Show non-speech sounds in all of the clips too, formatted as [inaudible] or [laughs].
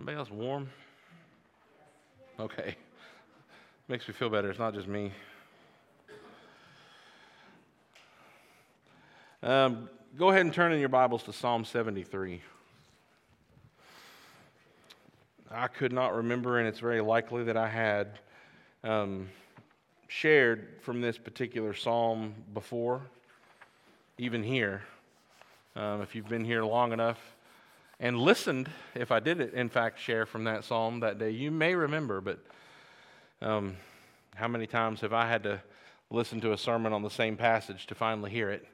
Anybody else warm? Okay. [laughs] Makes me feel better. It's not just me. Um, go ahead and turn in your Bibles to Psalm 73. I could not remember, and it's very likely that I had um, shared from this particular psalm before, even here. Um, if you've been here long enough and listened, if I did, in fact, share from that psalm that day, you may remember, but um, how many times have I had to listen to a sermon on the same passage to finally hear it?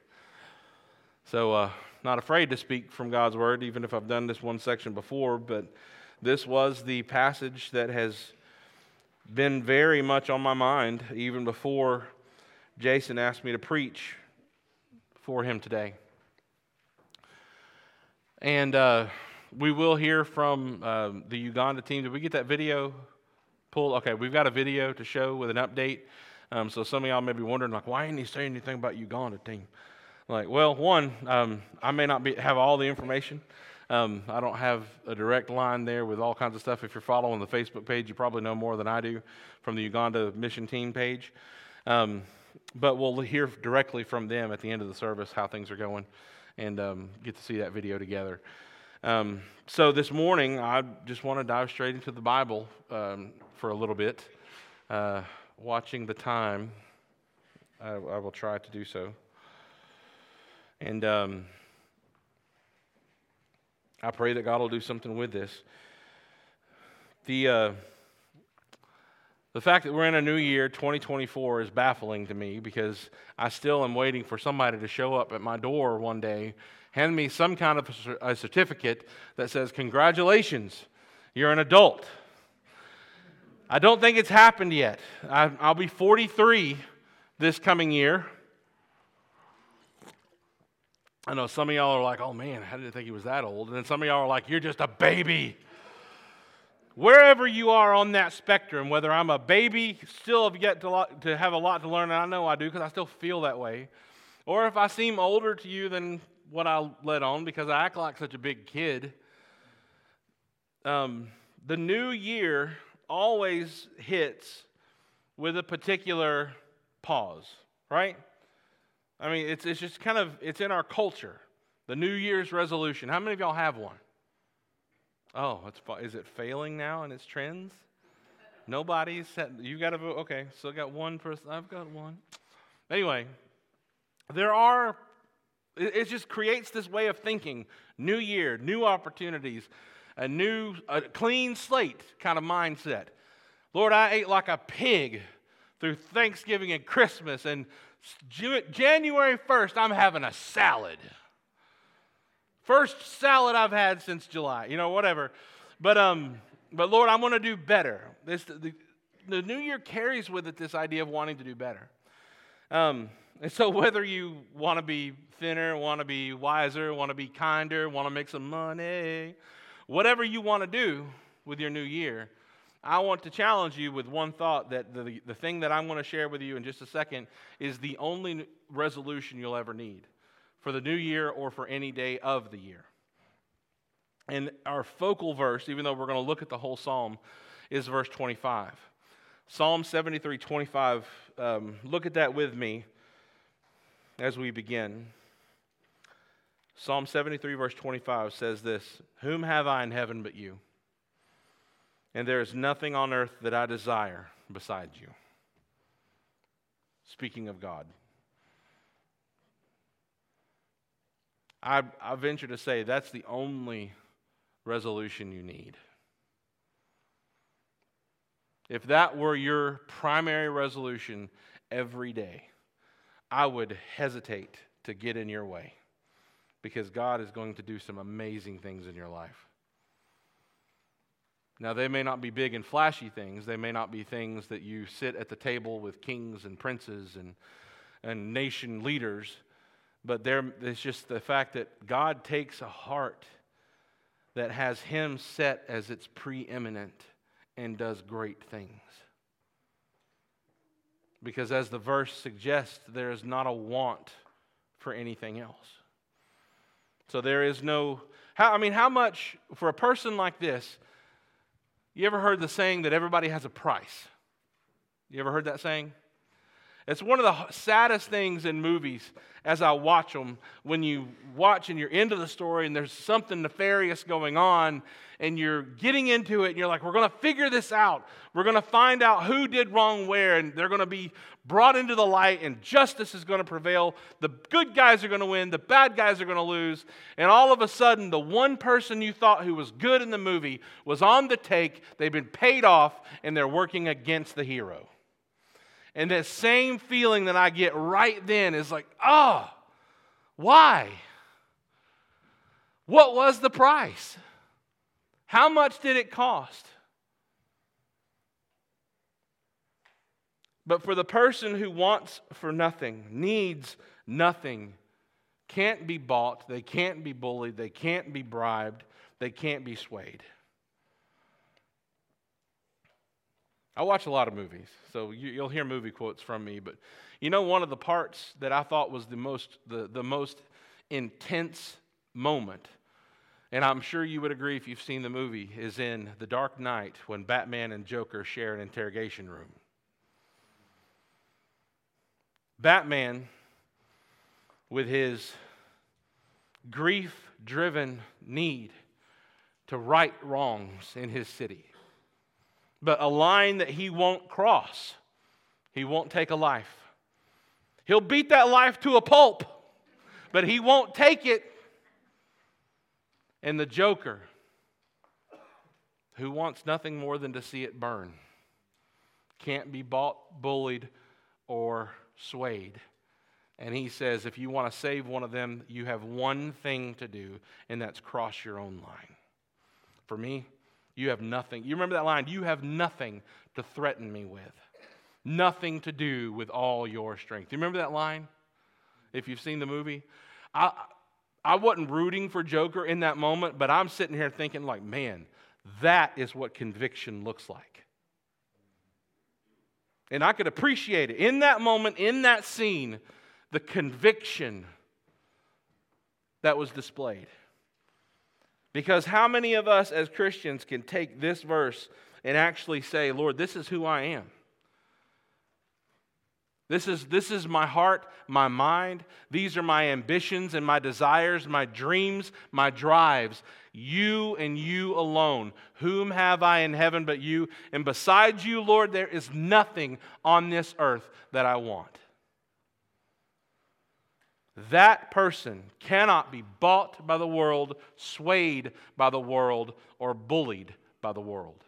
So, uh, not afraid to speak from God's word, even if I've done this one section before, but this was the passage that has been very much on my mind even before Jason asked me to preach for him today. And uh, we will hear from uh, the Uganda team. Did we get that video pulled? Okay, we've got a video to show with an update. Um, so some of y'all may be wondering, like, why didn't he say anything about Uganda team? Like, well, one, um, I may not be, have all the information. Um, I don't have a direct line there with all kinds of stuff. If you're following the Facebook page, you probably know more than I do from the Uganda Mission Team page. Um, but we'll hear directly from them at the end of the service how things are going and um, get to see that video together. Um, so this morning, I just want to dive straight into the Bible um, for a little bit, uh, watching the time. I, I will try to do so. And um, I pray that God will do something with this. The, uh, the fact that we're in a new year, 2024, is baffling to me because I still am waiting for somebody to show up at my door one day, hand me some kind of a certificate that says, Congratulations, you're an adult. I don't think it's happened yet. I'll be 43 this coming year. I know some of y'all are like, oh man, how didn't think he was that old. And then some of y'all are like, you're just a baby. Wherever you are on that spectrum, whether I'm a baby, still have yet to, to have a lot to learn, and I know I do because I still feel that way, or if I seem older to you than what I let on because I act like such a big kid, um, the new year always hits with a particular pause, right? I mean, it's, it's just kind of, it's in our culture. The New Year's resolution. How many of y'all have one? Oh, it's, is it failing now in its trends? Nobody's set, you got to vote. Okay, still got one person. I've got one. Anyway, there are, it, it just creates this way of thinking. New year, new opportunities, a new, a clean slate kind of mindset. Lord, I ate like a pig through Thanksgiving and Christmas, and January 1st, I'm having a salad. First salad I've had since July, you know, whatever. But, um, but Lord, I'm going to do better. This, the, the new year carries with it this idea of wanting to do better. Um, and so, whether you want to be thinner, want to be wiser, want to be kinder, want to make some money, whatever you want to do with your new year, I want to challenge you with one thought that the, the thing that I'm going to share with you in just a second is the only resolution you'll ever need for the new year or for any day of the year. And our focal verse, even though we're going to look at the whole psalm, is verse 25. Psalm 73 25. Um, look at that with me as we begin. Psalm 73, verse 25 says this Whom have I in heaven but you? and there is nothing on earth that I desire besides you. Speaking of God. I, I venture to say that's the only resolution you need. If that were your primary resolution every day, I would hesitate to get in your way because God is going to do some amazing things in your life. Now, they may not be big and flashy things. They may not be things that you sit at the table with kings and princes and, and nation leaders, but it's just the fact that God takes a heart that has Him set as its preeminent and does great things. Because as the verse suggests, there is not a want for anything else. So there is no, how, I mean, how much, for a person like this, You ever heard the saying that everybody has a price? You ever heard that saying? It's one of the saddest things in movies as I watch them. When you watch and you're into the story and there's something nefarious going on and you're getting into it and you're like, we're going to figure this out. We're going to find out who did wrong where and they're going to be brought into the light and justice is going to prevail. The good guys are going to win, the bad guys are going to lose. And all of a sudden, the one person you thought who was good in the movie was on the take, they've been paid off, and they're working against the hero. And that same feeling that I get right then is like, oh, why? What was the price? How much did it cost? But for the person who wants for nothing, needs nothing, can't be bought, they can't be bullied, they can't be bribed, they can't be swayed. I watch a lot of movies, so you, will hear movie quotes from me. But you know, one of the parts that I thought was the most, the, the most intense moment, and I'm sure you would agree if you've seen the movie, is in The Dark Knight when Batman and Joker share an interrogation room. Batman, with his grief driven need to right wrongs in his city but a line that he won't cross. He won't take a life. He'll beat that life to a pulp, but he won't take it. And the Joker, who wants nothing more than to see it burn, can't be bought, bullied, or swayed. And he says, if you want to save one of them, you have one thing to do, and that's cross your own line. For me, you have nothing. You remember that line? You have nothing to threaten me with. Nothing to do with all your strength. You remember that line? If you've seen the movie? I, I wasn't rooting for Joker in that moment, but I'm sitting here thinking, like, man, that is what conviction looks like. And I could appreciate it. In that moment, in that scene, the conviction that was displayed. Because how many of us as Christians can take this verse and actually say, Lord, this is who I am? This is, this is my heart, my mind. These are my ambitions and my desires, my dreams, my drives. You and you alone. Whom have I in heaven but you? And besides you, Lord, there is nothing on this earth that I want. That person cannot be bought by the world, swayed by the world, or bullied by the world.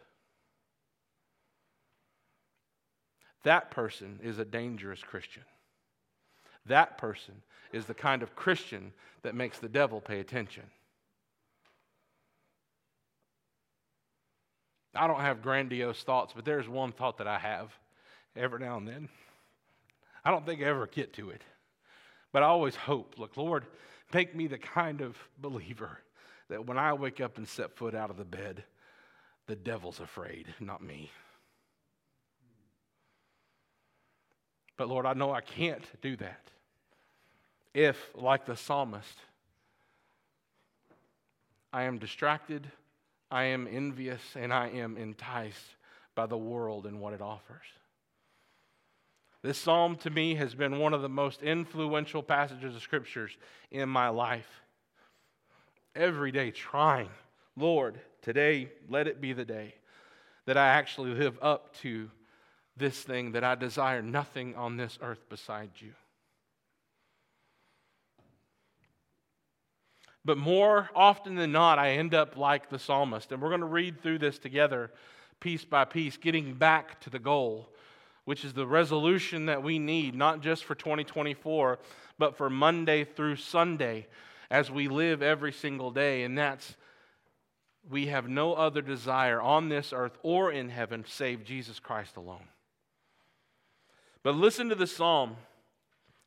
That person is a dangerous Christian. That person is the kind of Christian that makes the devil pay attention. I don't have grandiose thoughts, but there's one thought that I have every now and then. I don't think I ever get to it. But I always hope, look, Lord, make me the kind of believer that when I wake up and set foot out of the bed, the devil's afraid, not me. But Lord, I know I can't do that if, like the psalmist, I am distracted, I am envious, and I am enticed by the world and what it offers. This psalm to me has been one of the most influential passages of scriptures in my life. Every day, trying, Lord, today, let it be the day that I actually live up to this thing that I desire nothing on this earth beside you. But more often than not, I end up like the psalmist. And we're going to read through this together, piece by piece, getting back to the goal which is the resolution that we need, not just for 2024, but for Monday through Sunday as we live every single day. And that's we have no other desire on this earth or in heaven save Jesus Christ alone. But listen to the psalm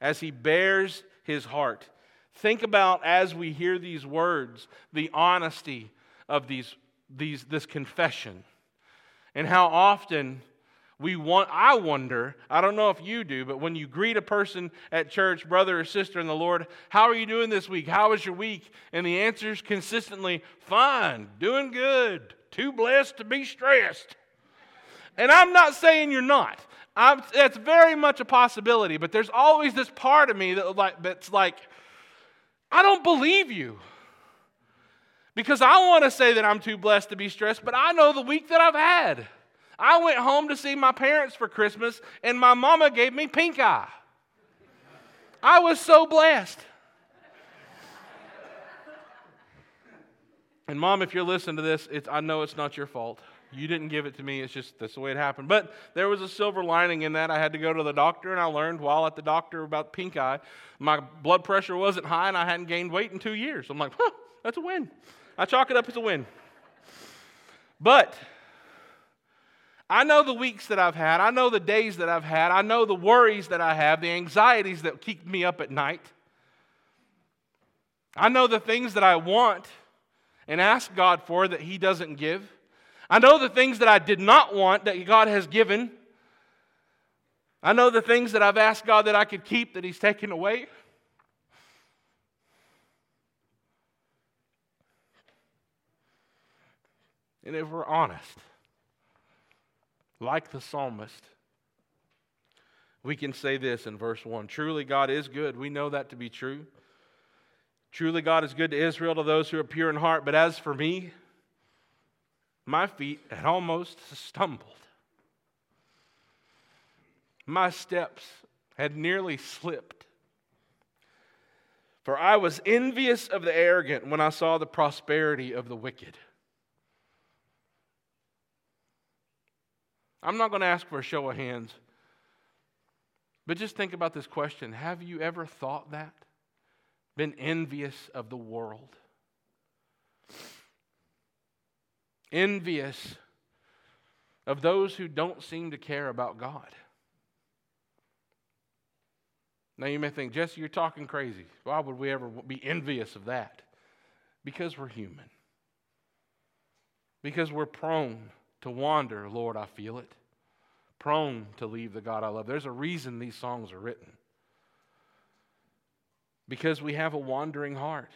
as he bears his heart. Think about as we hear these words, the honesty of these, these, this confession, and how often we want i wonder i don't know if you do but when you greet a person at church brother or sister in the lord how are you doing this week how was your week and the answer is consistently fine doing good too blessed to be stressed. And I'm not saying you're not. I'm, that's very much a possibility, but there's always this part of me that like, that's like, I don't believe you. Because I want to say that I'm too blessed to be stressed, but I know the week that I've had. I went home to see my parents for Christmas, and my mama gave me pink eye. I was so blessed. And mom, if you're listening to this, I know it's not your fault. You didn't give it to me. It's just that's the way it happened. But there was a silver lining in that. I had to go to the doctor, and I learned while at the doctor about pink eye, my blood pressure wasn't high, and I hadn't gained weight in two years. I'm like, huh, that's a win. I chalk it up as a win. But I know the weeks that I've had. I know the days that I've had. I know the worries that I have, the anxieties that keep me up at night. I know the things that I want and ask God for that He doesn't give. I know the things that I did not want that God has given. I know the things that I've asked God that I could keep that He's taken away. And if we're honest, like the psalmist, we can say this in verse 1 Truly, God is good. We know that to be true. Truly, God is good to Israel, to those who are pure in heart. But as for me, my feet had almost stumbled. My steps had nearly slipped. For I was envious of the arrogant when I saw the prosperity of the wicked. I'm not going to ask for a show of hands, but just think about this question Have you ever thought that? Been envious of the world? Envious of those who don't seem to care about God? Now you may think, Jessie, you're talking crazy. Why would we ever be envious of that? Because we're human. Because we're prone to wander, Lord, I feel it. Prone to leave the God I love. There's a reason these songs are written. Because we have a wandering heart.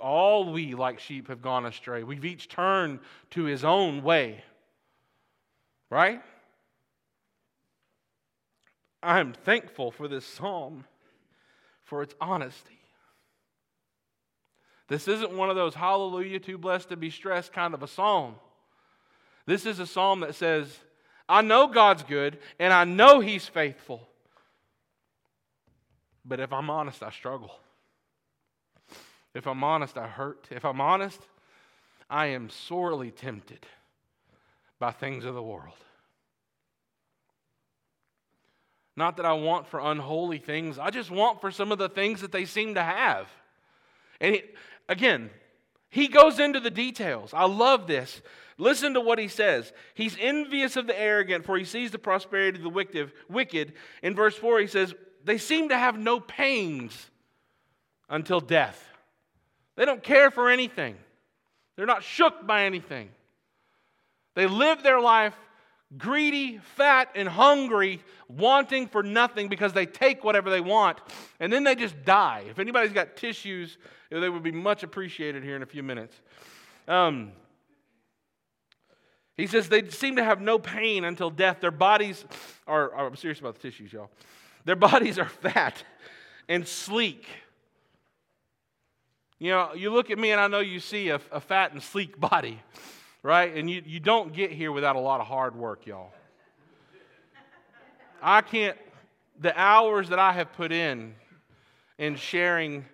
All we, like sheep, have gone astray. We've each turned to his own way. Right? I'm thankful for this psalm for its honesty. This isn't one of those hallelujah, too blessed to be stressed kind of a psalm. This is a psalm that says, I know God's good and I know He's faithful. But if I'm honest, I struggle. If I'm honest, I hurt. If I'm honest, I am sorely tempted by things of the world. Not that I want for unholy things, I just want for some of the things that they seem to have. And it, again, he goes into the details. I love this. Listen to what he says. He's envious of the arrogant, for he sees the prosperity of the wicked. In verse 4, he says, They seem to have no pains until death. They don't care for anything, they're not shook by anything. They live their life greedy, fat, and hungry, wanting for nothing because they take whatever they want, and then they just die. If anybody's got tissues, they would be much appreciated here in a few minutes. Um, he says they seem to have no pain until death. Their bodies are, are I'm serious about the tissues, y'all. Their [laughs] bodies are fat and sleek. You know, you look at me and I know you see a, a fat and sleek body right? And you, you don't get here without a lot of hard work, y'all. I can't, the hours that I have put in in sharing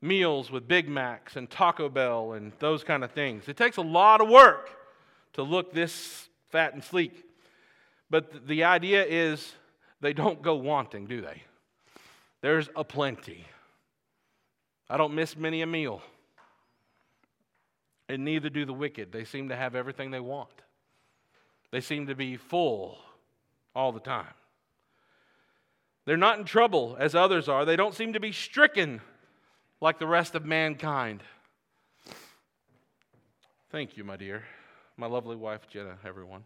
meals with Big Macs and Taco Bell and those kind of things, it takes a lot of work to look this fat and sleek. But the idea is they don't go wanting, do they? There's a plenty. I don't miss many a meal and neither do the wicked. They seem to have everything they want, they seem to be full all the time. They're not in trouble as others are, they don't seem to be stricken like the rest of mankind. Thank you, my dear. My lovely wife, Jenna, everyone.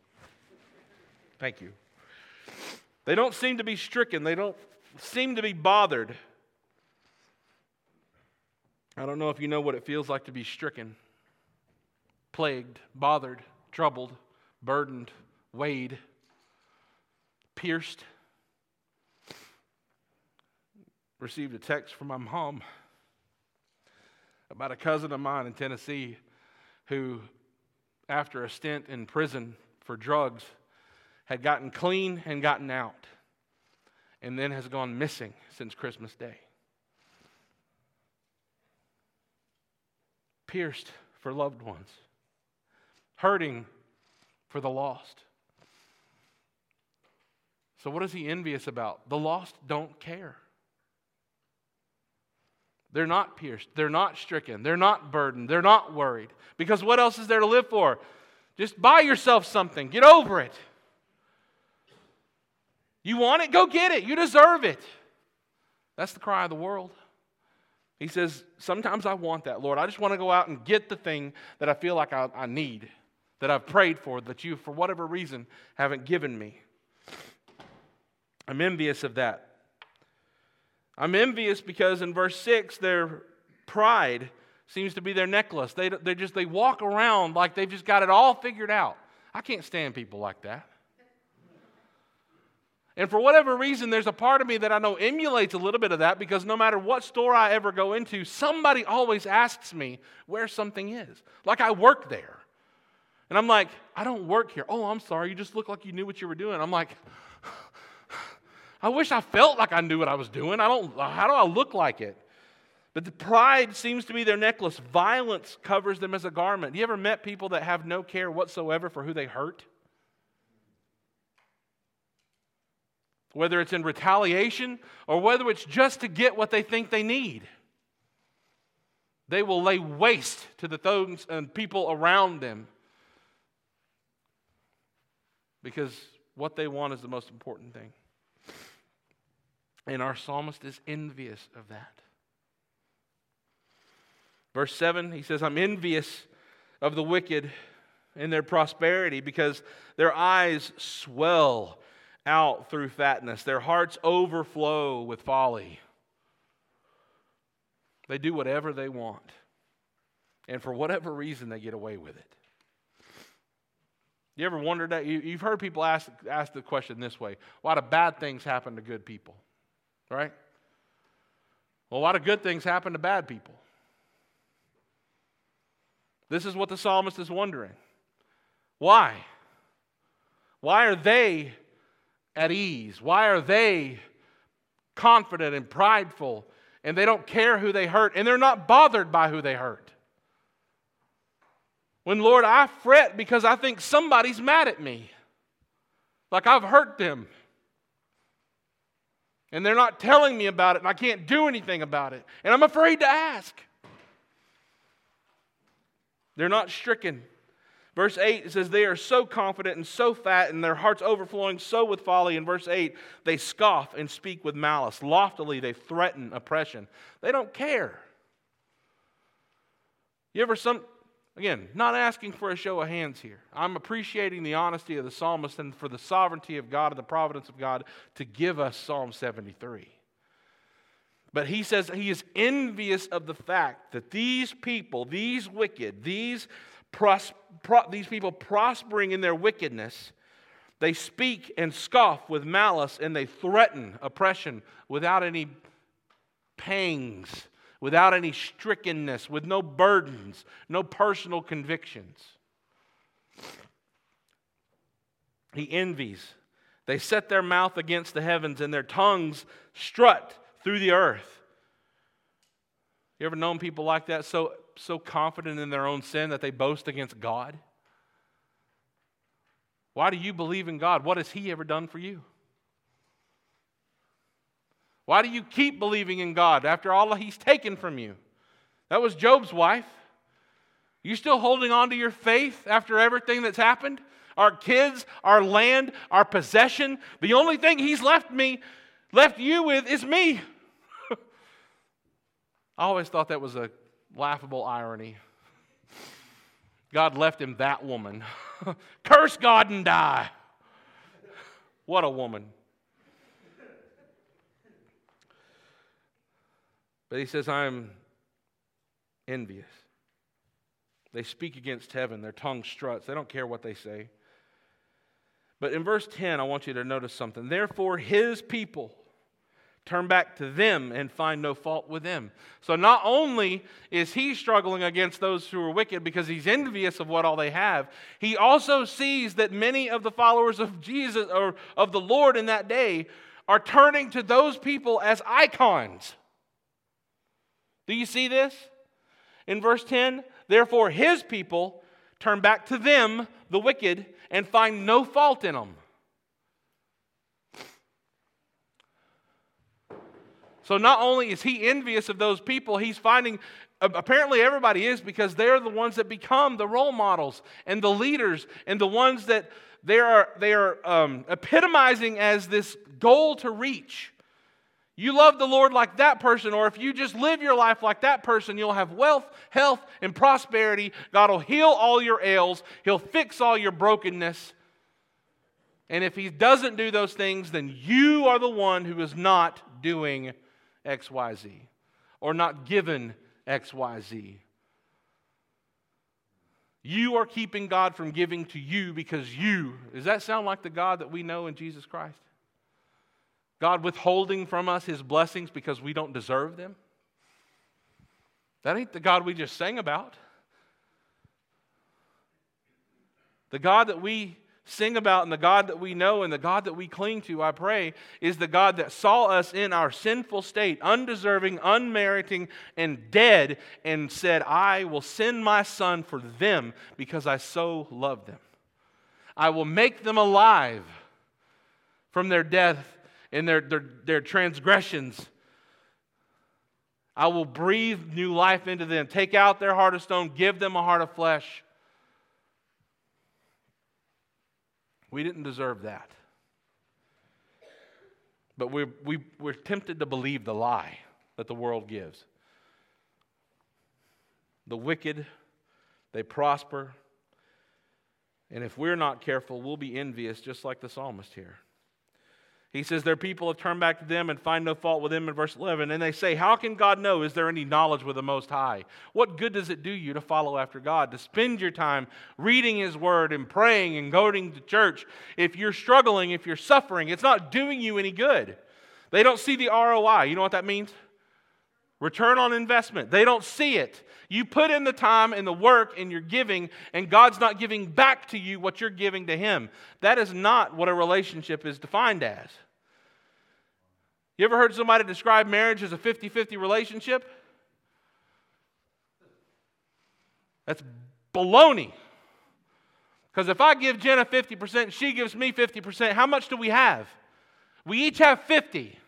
Thank you. They don't seem to be stricken, they don't seem to be bothered. I don't know if you know what it feels like to be stricken plagued, bothered, troubled, burdened, weighed, pierced. Received a text from my mom about a cousin of mine in Tennessee who, after a stint in prison for drugs, had gotten clean and gotten out, and then has gone missing since Christmas Day. Pierced for loved ones, hurting for the lost. So, what is he envious about? The lost don't care. They're not pierced. They're not stricken. They're not burdened. They're not worried. Because what else is there to live for? Just buy yourself something. Get over it. You want it? Go get it. You deserve it. That's the cry of the world. He says, Sometimes I want that, Lord. I just want to go out and get the thing that I feel like I, I need, that I've prayed for, that you, for whatever reason, haven't given me. I'm envious of that. I'm envious because in verse 6, their pride seems to be their necklace. They, they just they walk around like they've just got it all figured out. I can't stand people like that. And for whatever reason, there's a part of me that I know emulates a little bit of that because no matter what store I ever go into, somebody always asks me where something is. Like I work there. And I'm like, I don't work here. Oh, I'm sorry. You just look like you knew what you were doing. I'm like, [sighs] I wish I felt like I knew what I was doing. I don't, how do I look like it? But the pride seems to be their necklace. Violence covers them as a garment. You ever met people that have no care whatsoever for who they hurt? Whether it's in retaliation or whether it's just to get what they think they need. They will lay waste to the things and people around them because what they want is the most important thing. And our psalmist is envious of that. Verse 7, he says, I'm envious of the wicked in their prosperity because their eyes swell out through fatness, their hearts overflow with folly. They do whatever they want, and for whatever reason, they get away with it. You ever wondered that? You, have heard people ask, ask the question this way why do bad things happen to good people? Right? Well, a lot of good things happen to bad people. This is what the psalmist is wondering. Why? Why are they at ease? Why are they confident and prideful and they don't care who they hurt and they're not bothered by who they hurt? When, Lord, I fret because I think somebody's mad at me, like I've hurt them and they're not telling me about it, and I can't do anything about it, and I'm afraid to ask. They're not stricken. Verse 8 it says, They are so confident and so fat, and their hearts overflowing so with folly. In verse 8, they scoff and speak with malice. Loftily, they threaten oppression. They don't care. You ever some Again, not asking for a show of hands here. I'm appreciating the honesty of the psalmist and for the sovereignty of God and the providence of God to give us Psalm 73. But he says he is envious of the fact that these people, these wicked, these, pros, pro, these people prospering in their wickedness, they speak and scoff with malice and they threaten oppression without any pangs without any strickenness, with no burdens, no personal convictions. He envies. They set their mouth against the heavens and their tongues strut through the earth. You ever known people like that, so, so confident in their own sin that they boast against God? Why do you believe in God? What has He ever done for you? Why do you keep believing in God after all He's taken from you? That was Job's wife. You still holding on to your faith after everything that's happened? Our kids, our land, our possession. The only thing He's left me, left you with is me. [laughs] I always thought that was a laughable irony. God left him that woman. [laughs] Curse God and die. What a woman. But he says, I'm envious. They speak against heaven. Their tongue struts. They don't care what they say. But in verse 10, I want you to notice something. Therefore, his people turn back to them and find no fault with them. So not only is he struggling against those who are wicked because he's envious of what all they have, he also sees that many of the followers of Jesus or of the Lord in that day are turning to those people as icons. Do you see this? In verse 10, therefore his people turn back to them, the wicked, and find no fault in them. So not only is he envious of those people, he's finding apparently everybody is because they're the ones that become the role models and the leaders and the ones that they are, they are um, epitomizing as this goal to reach. You love the Lord like that person, or if you just live your life like that person, you'll have wealth, health, and prosperity. God will heal all your ails, He'll fix all your brokenness. And if He doesn't do those things, then you are the one who is not doing XYZ or not given XYZ. You are keeping God from giving to you because you, does that sound like the God that we know in Jesus Christ? God withholding from us his blessings because we don't deserve them? That ain't the God we just sang about. The God that we sing about and the God that we know and the God that we cling to, I pray, is the God that saw us in our sinful state, undeserving, unmeriting, and dead, and said, I will send my son for them because I so love them. I will make them alive from their death and their, their, their transgressions. I will breathe new life into them, take out their heart of stone, give them a heart of flesh. We didn't deserve that. But we're, we, we're tempted to believe the lie that the world gives. The wicked, they prosper. And if we're not careful, we'll be envious, just like the psalmist here. He says, Their people have turned back to them and find no fault with them in verse 11. And they say, How can God know? Is there any knowledge with the Most High? What good does it do you to follow after God, to spend your time reading His Word and praying and going to church? If you're struggling, if you're suffering, it's not doing you any good. They don't see the ROI. You know what that means? Return on investment. They don't see it. You put in the time and the work and you're giving, and God's not giving back to you what you're giving to Him. That is not what a relationship is defined as. You ever heard somebody describe marriage as a 50 50 relationship? That's baloney. Because if I give Jenna 50%, she gives me 50%, how much do we have? We each have 50,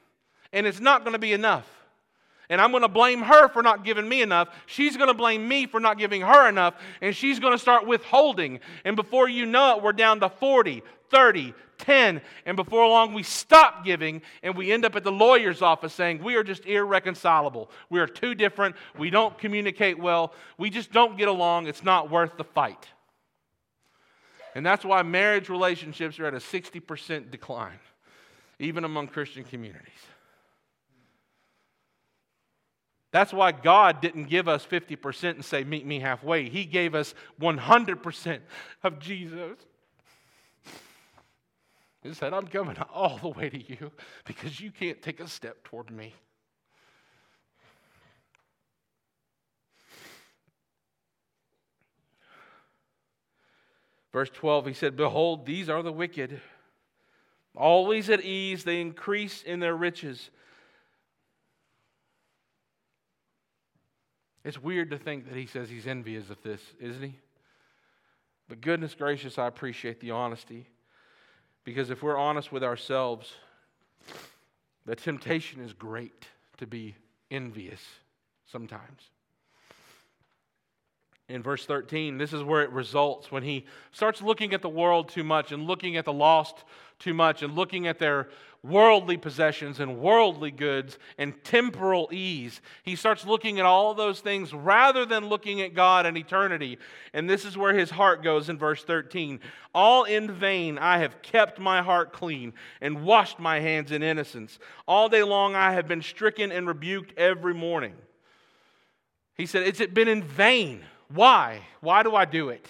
and it's not going to be enough and I'm going to blame her for not giving me enough. She's going to blame me for not giving her enough, and she's going to start withholding. And before you know it, we're down to 40, 30, 10, and before long we stop giving and we end up at the lawyer's office saying we are just irreconcilable. We are too different. We don't communicate well. We just don't get along. It's not worth the fight. And that's why marriage relationships are at a 60% decline, even among Christian communities. That's why God didn't give us 50% and say, Meet me halfway. He gave us 100% of Jesus. He said, I'm coming all the way to you because you can't take a step toward me. Verse 12, he said, Behold, these are the wicked. Always at ease, they increase in their riches. It's weird to think that he says he's envious of this, isn't he? But goodness gracious, I appreciate the honesty. Because if we're honest with ourselves, the temptation is great to be envious sometimes. In verse 13, this is where it results when he starts looking at the world too much and looking at the lost too much and looking at their worldly possessions and worldly goods and temporal ease. He starts looking at all those things rather than looking at God and eternity. And this is where his heart goes in verse 13. All in vain I have kept my heart clean and washed my hands in innocence. All day long I have been stricken and rebuked every morning. He said, It's been in vain. Why? Why do I do it?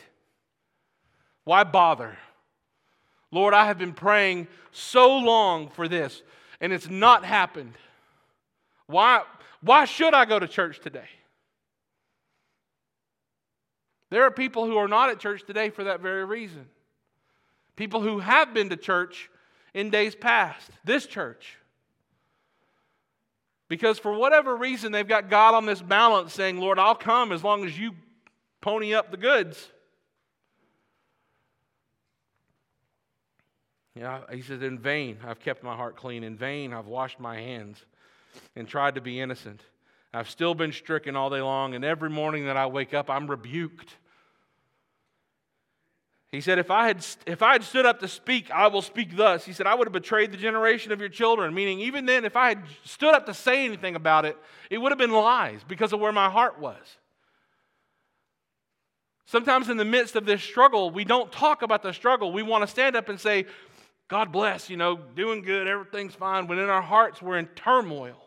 Why bother? Lord, I have been praying so long for this, and it's not happened. Why, why should I go to church today? There are people who are not at church today for that very reason. People who have been to church in days past, this church. Because for whatever reason, they've got God on this balance saying, Lord, I'll come as long as you pony up the goods. Yeah, he says, In vain I've kept my heart clean. In vain I've washed my hands and tried to be innocent. I've still been stricken all day long, and every morning that I wake up, I'm rebuked. He said, if I, had, if I had stood up to speak, I will speak thus. He said, I would have betrayed the generation of your children. Meaning, even then, if I had stood up to say anything about it, it would have been lies because of where my heart was. Sometimes in the midst of this struggle, we don't talk about the struggle. We want to stand up and say, God bless, you know, doing good, everything's fine. When in our hearts, we're in turmoil.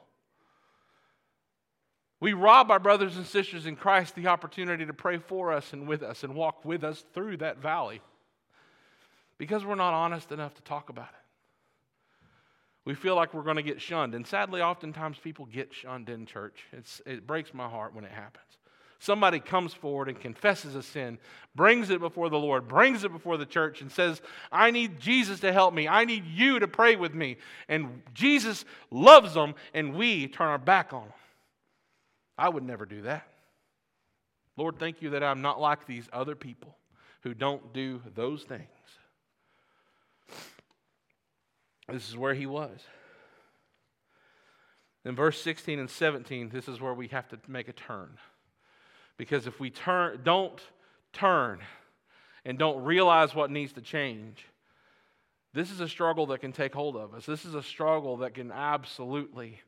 We rob our brothers and sisters in Christ the opportunity to pray for us and with us and walk with us through that valley because we're not honest enough to talk about it. We feel like we're going to get shunned. And sadly, oftentimes people get shunned in church. It's, it breaks my heart when it happens. Somebody comes forward and confesses a sin, brings it before the Lord, brings it before the church, and says, I need Jesus to help me. I need you to pray with me. And Jesus loves them, and we turn our back on them. I would never do that. Lord, thank you that I'm not like these other people who don't do those things. This is where he was. In verse 16 and 17, this is where we have to make a turn. Because if we turn, don't turn and don't realize what needs to change, this is a struggle that can take hold of us. This is a struggle that can absolutely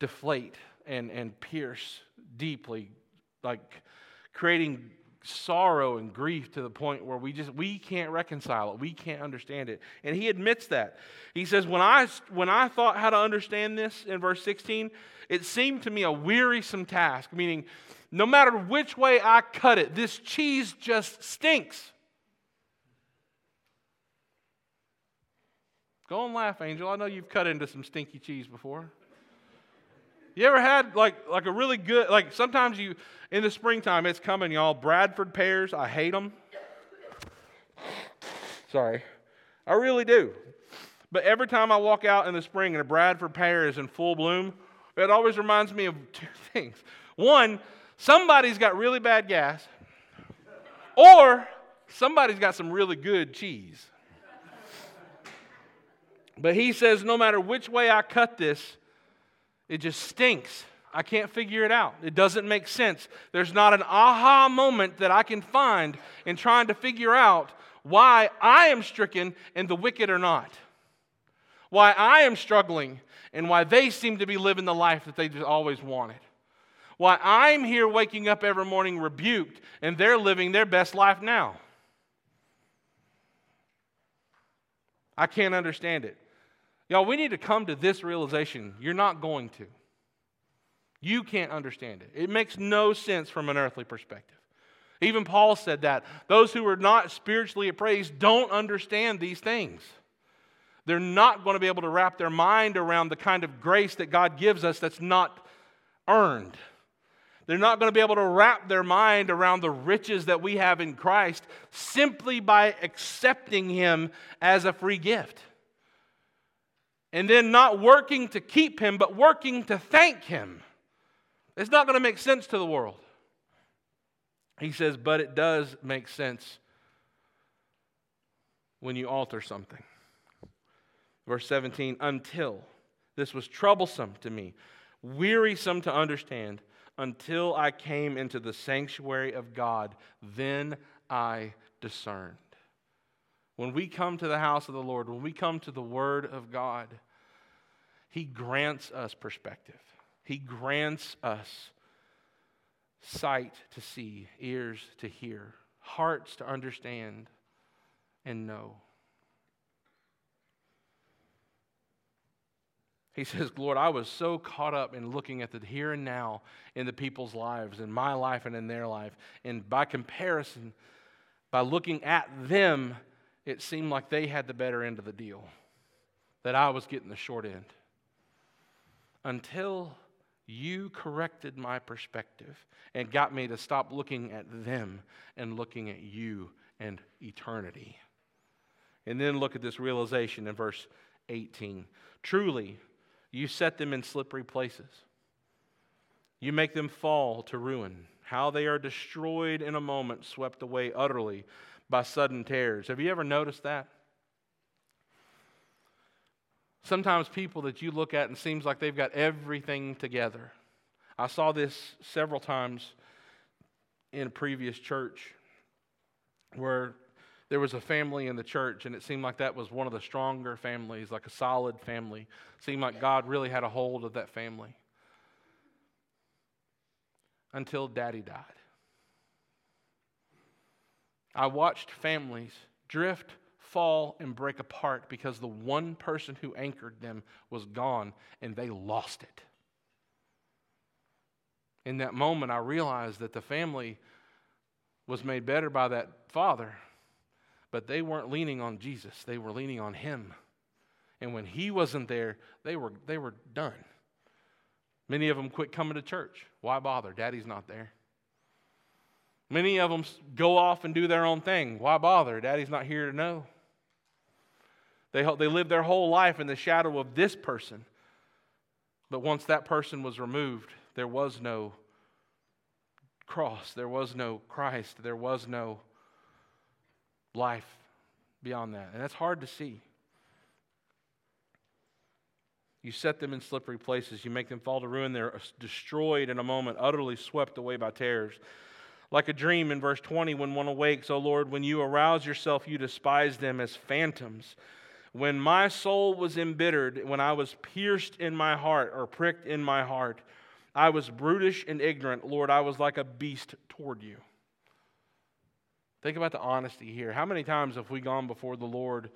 deflate and, and pierce deeply, like creating sorrow and grief to the point where we just we can't reconcile it we can't understand it and he admits that he says when i when i thought how to understand this in verse 16 it seemed to me a wearisome task meaning no matter which way I cut it, this cheese just stinks. Go and laugh, Angel. I know you've cut into some stinky cheese before. You ever had like like a really good like sometimes you in the springtime it's coming y'all Bradford pears I hate them. Sorry, I really do. But every time I walk out in the spring and a Bradford pear is in full bloom, it always reminds me of two [laughs] things. One, somebody's got really bad gas, or somebody's got some really good cheese. But he says, no matter which way I cut this, it just stinks. I can't figure it out. It doesn't make sense. There's not an aha moment that I can find in trying to figure out why I am stricken and the wicked are not. Why I am struggling and why they seem to be living the life that they just always wanted. Why I'm here waking up every morning rebuked and they're living their best life now. I can't understand it. Y'all, we need to come to this realization. You're not going to. You can't understand it. It makes no sense from an earthly perspective. Even Paul said that. Those who are not spiritually appraised don't understand these things. They're not going to be able to wrap their mind around the kind of grace that God gives us that's not earned. They're not going to be able to wrap their mind around the riches that we have in Christ simply by accepting Him as a free gift. And then not working to keep Him, but working to thank Him. It's not going to make sense to the world. He says, but it does make sense when you alter something. Verse 17, until this was troublesome to me, wearisome to understand until I came into the sanctuary of God. Then I discerned. When we come to the house of the Lord, when we come to the Word of God, He grants us perspective. He grants us sight to see, ears to hear, hearts to understand and know. He says, Lord, I was so caught up in looking at the here and now in the people's lives, in my life and in their life. And by comparison, by looking at them, it seemed like they had the better end of the deal, that I was getting the short end. Until you corrected my perspective and got me to stop looking at them and looking at you and eternity. And then look at this realization in verse 18. Truly, you set them in slippery places. You make them fall to ruin. How they are destroyed in a moment, swept away utterly by sudden tears. Have you ever noticed that? Sometimes people that you look at and seems like they've got everything together. I saw this several times in a previous church where there was a family in the church, and it seemed like that was one of the stronger families, like a solid family. It seemed like God really had a hold of that family until daddy died. I watched families drift, fall, and break apart because the one person who anchored them was gone and they lost it. In that moment, I realized that the family was made better by that father but they weren't leaning on Jesus, they were leaning on him. And when he wasn't there, they were, they were done. Many of them quit coming to church. Why bother? Daddy's not there. Many of them go off and do their own thing. Why bother? Daddy's not here to know. They, they live their whole life in the shadow of this person. But once that person was removed, there was no cross, there was no Christ, there was no life beyond that. And that's hard to see. You set them in slippery places. You make them fall to ruin. They're destroyed in a moment, utterly swept away by terrors. Like a dream in verse 20, when one awakes, O Lord, when you arouse yourself, you despise them as phantoms. When my soul was embittered, when I was pierced in my heart or pricked in my heart, I was brutish and ignorant. Lord, I was like a beast toward you. Think about the honesty here. How many times have we gone before the Lord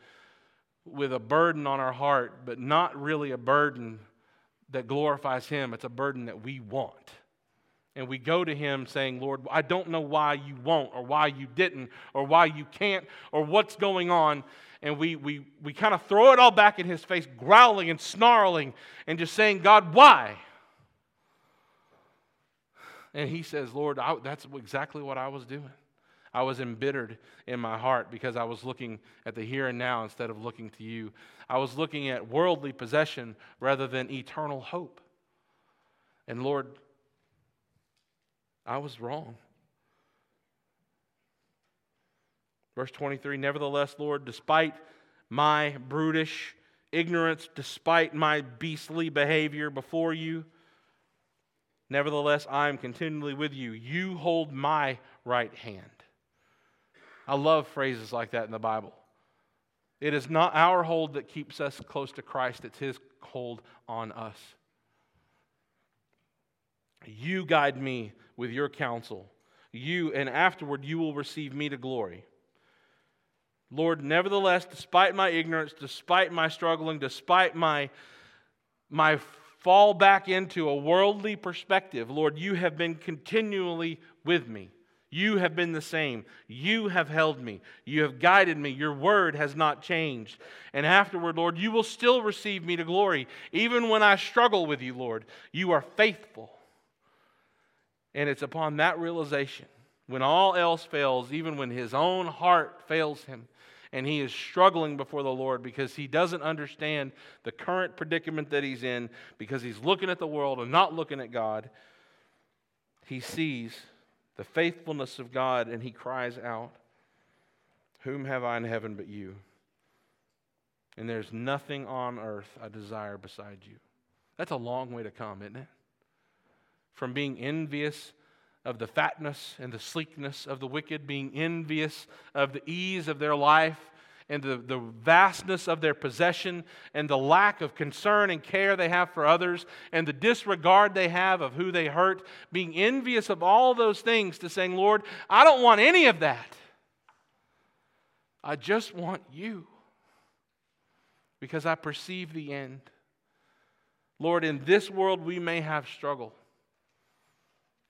with a burden on our heart, but not really a burden that glorifies Him? It's a burden that we want. And we go to Him saying, Lord, I don't know why you won't, or why you didn't, or why you can't, or what's going on. And we, we, we kind of throw it all back in His face, growling and snarling, and just saying, God, why? And He says, Lord, I, that's exactly what I was doing. I was embittered in my heart because I was looking at the here and now instead of looking to you. I was looking at worldly possession rather than eternal hope. And Lord, I was wrong. Verse 23 Nevertheless, Lord, despite my brutish ignorance, despite my beastly behavior before you, nevertheless, I am continually with you. You hold my right hand. I love phrases like that in the Bible. It is not our hold that keeps us close to Christ, it's His hold on us. You guide me with your counsel. You, and afterward, you will receive me to glory. Lord, nevertheless, despite my ignorance, despite my struggling, despite my, my fall back into a worldly perspective, Lord, you have been continually with me. You have been the same. You have held me. You have guided me. Your word has not changed. And afterward, Lord, you will still receive me to glory. Even when I struggle with you, Lord, you are faithful. And it's upon that realization, when all else fails, even when his own heart fails him, and he is struggling before the Lord because he doesn't understand the current predicament that he's in, because he's looking at the world and not looking at God, he sees the faithfulness of God, and he cries out, Whom have I in heaven but you? And there's nothing on earth I desire beside you. That's a long way to come, isn't it? From being envious of the fatness and the sleekness of the wicked, being envious of the ease of their life, and the, the vastness of their possession and the lack of concern and care they have for others and the disregard they have of who they hurt, being envious of all those things, to saying, Lord, I don't want any of that. I just want you because I perceive the end. Lord, in this world we may have struggle.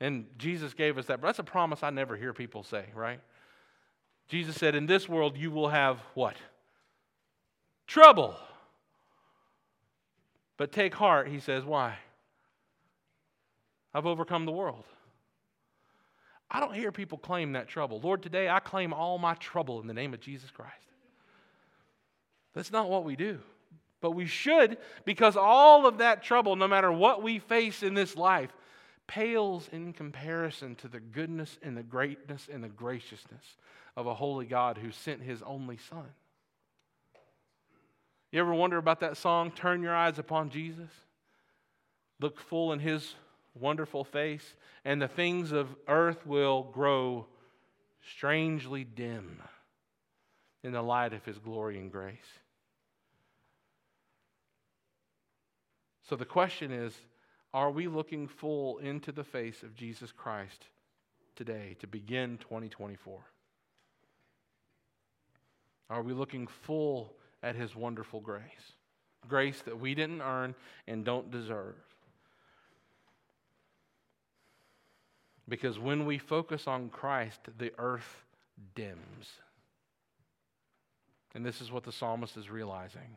And Jesus gave us that. But that's a promise I never hear people say, right? Jesus said, In this world you will have what? Trouble. But take heart, he says. Why? I've overcome the world. I don't hear people claim that trouble. Lord, today I claim all my trouble in the name of Jesus Christ. That's not what we do. But we should, because all of that trouble, no matter what we face in this life, pales in comparison to the goodness and the greatness and the graciousness of a holy God who sent his only Son. You ever wonder about that song, Turn Your Eyes Upon Jesus? Look full in his wonderful face, and the things of earth will grow strangely dim in the light of his glory and grace. So the question is are we looking full into the face of Jesus Christ today to begin 2024? Are we looking full at his wonderful grace? Grace that we didn't earn and don't deserve. Because when we focus on Christ, the earth dims. And this is what the psalmist is realizing.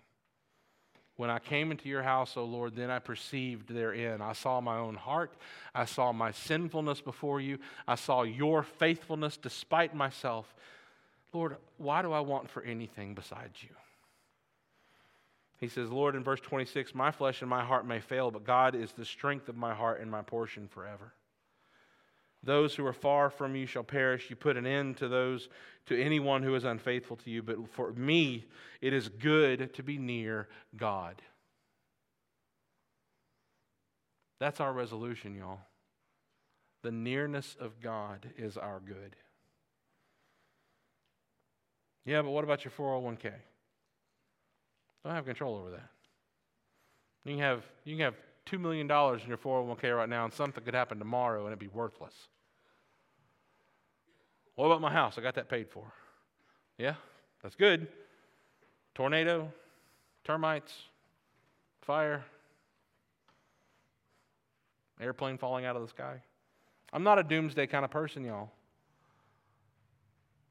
When I came into your house, O Lord, then I perceived therein. I saw my own heart. I saw my sinfulness before you. I saw your faithfulness despite myself. Lord, why do I want for anything besides you? He says, Lord, in verse 26, my flesh and my heart may fail, but God is the strength of my heart and my portion forever. Those who are far from you shall perish. You put an end to those, to anyone who is unfaithful to you. But for me, it is good to be near God. That's our resolution, y'all. The nearness of God is our good. Yeah, but what about your 401k? Don't have control over that. You can have, you can have $2 million in your 401k right now, and something could happen tomorrow and it'd be worthless. What about my house? I got that paid for. Yeah, that's good. Tornado, termites, fire, airplane falling out of the sky. I'm not a doomsday kind of person, y'all.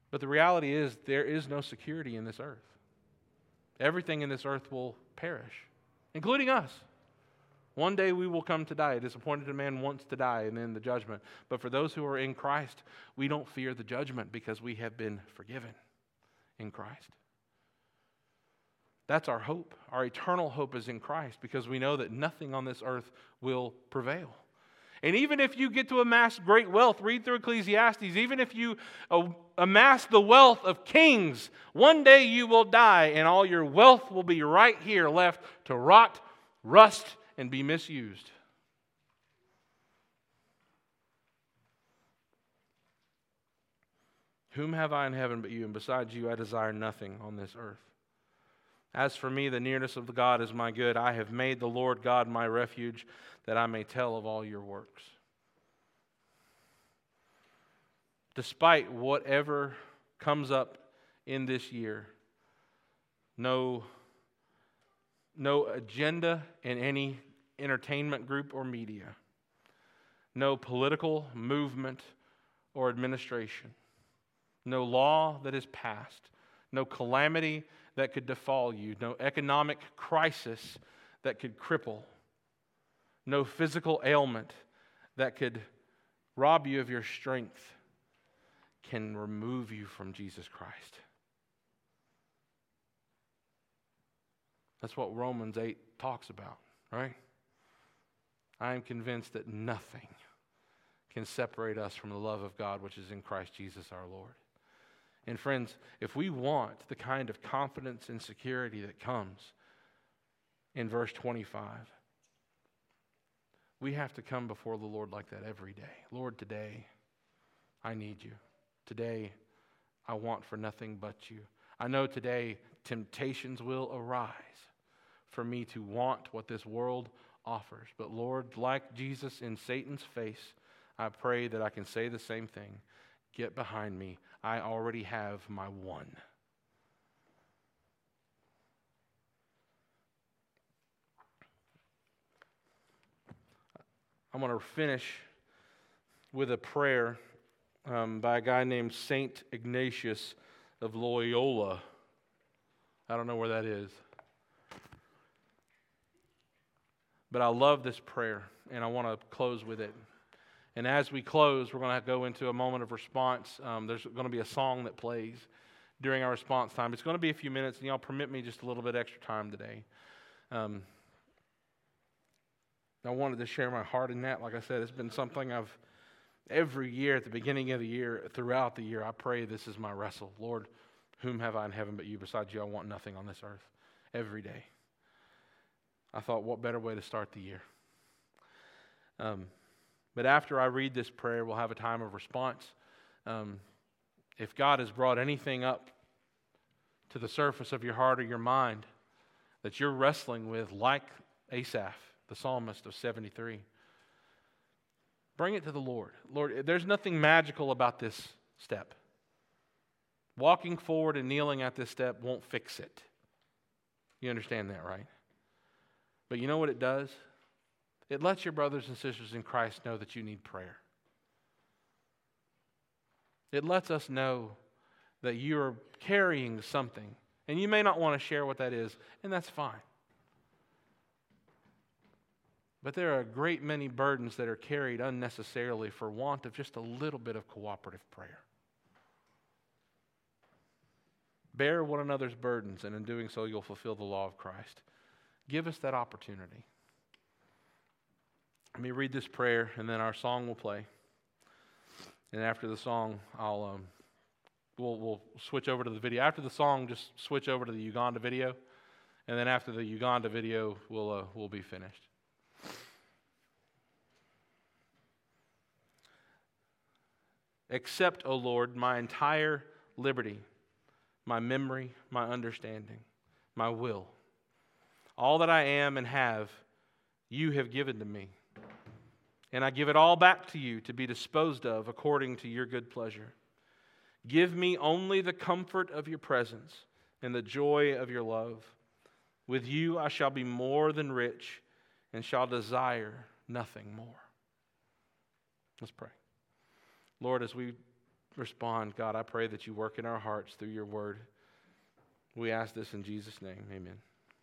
But the reality is, there is no security in this earth. Everything in this earth will perish, including us. One day we will come to die. It is appointed man wants to die and then the judgment. But for those who are in Christ, we don't fear the judgment because we have been forgiven in Christ. That's our hope. Our eternal hope is in Christ because we know that nothing on this earth will prevail. And even if you get to amass great wealth, read through Ecclesiastes, even if you uh, amass the wealth of kings, one day you will die and all your wealth will be right here left to rot, rust, and be misused. Whom have I in heaven but you? And besides you, I desire nothing on this earth. As for me, the nearness of God is my good. I have made the Lord God my refuge, that I may tell of all your works. Despite whatever comes up in this year, no, no agenda in any entertainment group or media, no political movement or administration, no law that is passed, no calamity that could befall you, no economic crisis that could cripple, no physical ailment that could rob you of your strength can remove you from Jesus Christ. That's what Romans 8 talks about, right? I am convinced that nothing can separate us from the love of God which is in Christ Jesus our Lord. And friends, if we want the kind of confidence and security that comes in verse 25, we have to come before the Lord like that every day. Lord, today I need you. Today I want for nothing but you. I know today temptations will arise for me to want what this world offers. But Lord, like Jesus in Satan's face, I pray that I can say the same thing. Get behind me. I already have my one. I'm going to finish with a prayer um, by a guy named Saint Ignatius of Loyola. I don't know where that is. But I love this prayer, and I want to close with it. And as we close, we're going to go into a moment of response. Um, there's going to be a song that plays during our response time. It's going to be a few minutes, and y'all permit me just a little bit extra time today. Um, I wanted to share my heart in that. Like I said, it's been something I've every year at the beginning of the year, throughout the year, I pray this is my wrestle. Lord, whom have I in heaven but you? Besides you, I want nothing on this earth. Every day. I thought, what better way to start the year? Um, but after I read this prayer, we'll have a time of response. Um, if God has brought anything up to the surface of your heart or your mind that you're wrestling with, like Asaph, the psalmist of 73, bring it to the Lord. Lord, there's nothing magical about this step. Walking forward and kneeling at this step won't fix it. You understand that, right? But you know what it does? It lets your brothers and sisters in Christ know that you need prayer. It lets us know that you're carrying something. And you may not want to share what that is, and that's fine. But there are a great many burdens that are carried unnecessarily for want of just a little bit of cooperative prayer. Bear one another's burdens, and in doing so, you'll fulfill the law of Christ. Give us that opportunity. Let me read this prayer, and then our song will play. And after the song, I'll um, we'll we'll switch over to the video. After the song, just switch over to the Uganda video, and then after the Uganda video, we'll uh, we'll be finished. Accept, O Lord, my entire liberty, my memory, my understanding, my will. All that I am and have, you have given to me. And I give it all back to you to be disposed of according to your good pleasure. Give me only the comfort of your presence and the joy of your love. With you I shall be more than rich and shall desire nothing more. Let's pray. Lord, as we respond, God, I pray that you work in our hearts through your word. We ask this in Jesus' name. Amen.